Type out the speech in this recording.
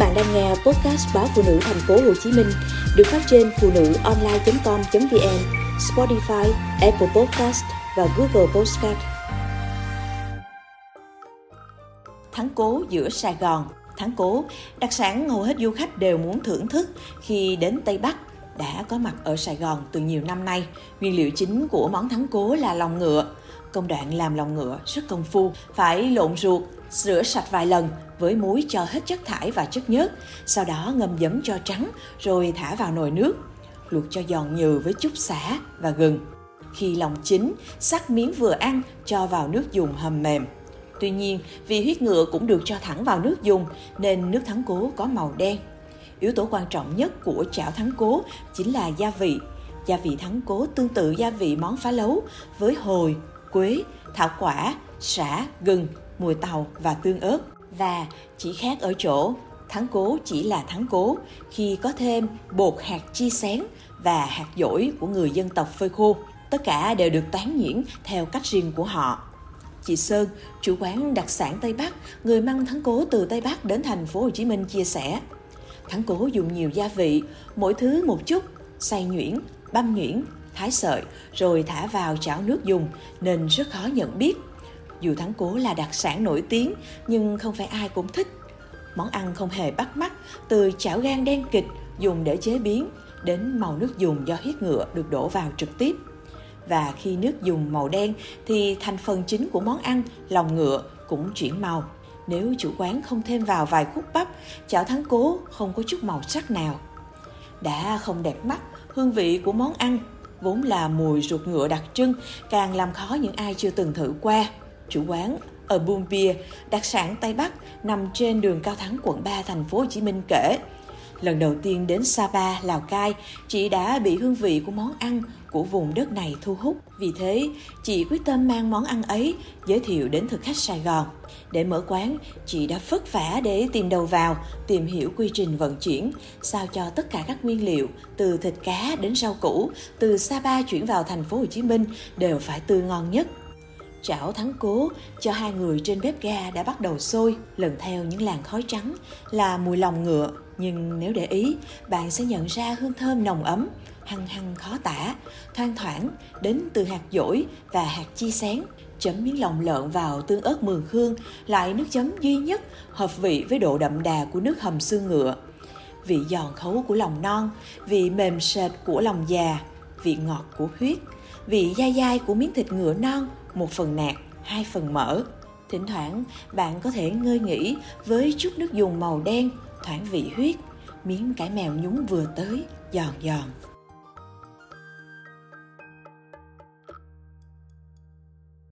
bạn đang nghe podcast báo phụ nữ thành phố Hồ Chí Minh được phát trên phụ nữ online.com.vn, Spotify, Apple Podcast và Google Podcast. Thắng cố giữa Sài Gòn Thắng cố, đặc sản hầu hết du khách đều muốn thưởng thức khi đến Tây Bắc đã có mặt ở Sài Gòn từ nhiều năm nay. Nguyên liệu chính của món thắng cố là lòng ngựa. Công đoạn làm lòng ngựa rất công phu, phải lộn ruột, rửa sạch vài lần với muối cho hết chất thải và chất nhớt, sau đó ngâm giấm cho trắng rồi thả vào nồi nước, luộc cho giòn nhừ với chút xả và gừng. Khi lòng chín, sắc miếng vừa ăn cho vào nước dùng hầm mềm. Tuy nhiên, vì huyết ngựa cũng được cho thẳng vào nước dùng nên nước thắng cố có màu đen. Yếu tố quan trọng nhất của chảo thắng cố chính là gia vị. Gia vị thắng cố tương tự gia vị món phá lấu với hồi, quế, thảo quả, sả, gừng, mùi tàu và tương ớt. Và chỉ khác ở chỗ, thắng cố chỉ là thắng cố khi có thêm bột hạt chi xén và hạt dổi của người dân tộc phơi khô. Tất cả đều được tán nhuyễn theo cách riêng của họ. Chị Sơn, chủ quán đặc sản Tây Bắc, người mang thắng cố từ Tây Bắc đến thành phố Hồ Chí Minh chia sẻ. Thắng cố dùng nhiều gia vị, mỗi thứ một chút, xay nhuyễn, băm nhuyễn, thái sợi rồi thả vào chảo nước dùng nên rất khó nhận biết. Dù thắng cố là đặc sản nổi tiếng nhưng không phải ai cũng thích. Món ăn không hề bắt mắt từ chảo gan đen kịch dùng để chế biến đến màu nước dùng do huyết ngựa được đổ vào trực tiếp. Và khi nước dùng màu đen thì thành phần chính của món ăn, lòng ngựa cũng chuyển màu. Nếu chủ quán không thêm vào vài khúc bắp, chảo thắng cố không có chút màu sắc nào. Đã không đẹp mắt, hương vị của món ăn vốn là mùi ruột ngựa đặc trưng, càng làm khó những ai chưa từng thử qua. Chủ quán ở Buôn Bia, đặc sản Tây Bắc nằm trên đường Cao Thắng quận 3 thành phố Hồ Chí Minh kể. Lần đầu tiên đến Sapa, Lào Cai, chị đã bị hương vị của món ăn của vùng đất này thu hút. Vì thế, chị quyết tâm mang món ăn ấy giới thiệu đến thực khách Sài Gòn. Để mở quán, chị đã vất vả để tìm đầu vào, tìm hiểu quy trình vận chuyển, sao cho tất cả các nguyên liệu từ thịt cá đến rau củ, từ Sapa chuyển vào thành phố Hồ Chí Minh đều phải tươi ngon nhất. Chảo thắng cố cho hai người trên bếp ga đã bắt đầu sôi, lần theo những làn khói trắng là mùi lòng ngựa. Nhưng nếu để ý, bạn sẽ nhận ra hương thơm nồng ấm, hăng hăng khó tả, thoang thoảng đến từ hạt dổi và hạt chi sáng Chấm miếng lòng lợn vào tương ớt mường khương, lại nước chấm duy nhất hợp vị với độ đậm đà của nước hầm xương ngựa. Vị giòn khấu của lòng non, vị mềm sệt của lòng già, vị ngọt của huyết, vị dai dai của miếng thịt ngựa non, một phần nạc, hai phần mỡ. Thỉnh thoảng, bạn có thể ngơi nghỉ với chút nước dùng màu đen, thoảng vị huyết, miếng cải mèo nhúng vừa tới, giòn giòn.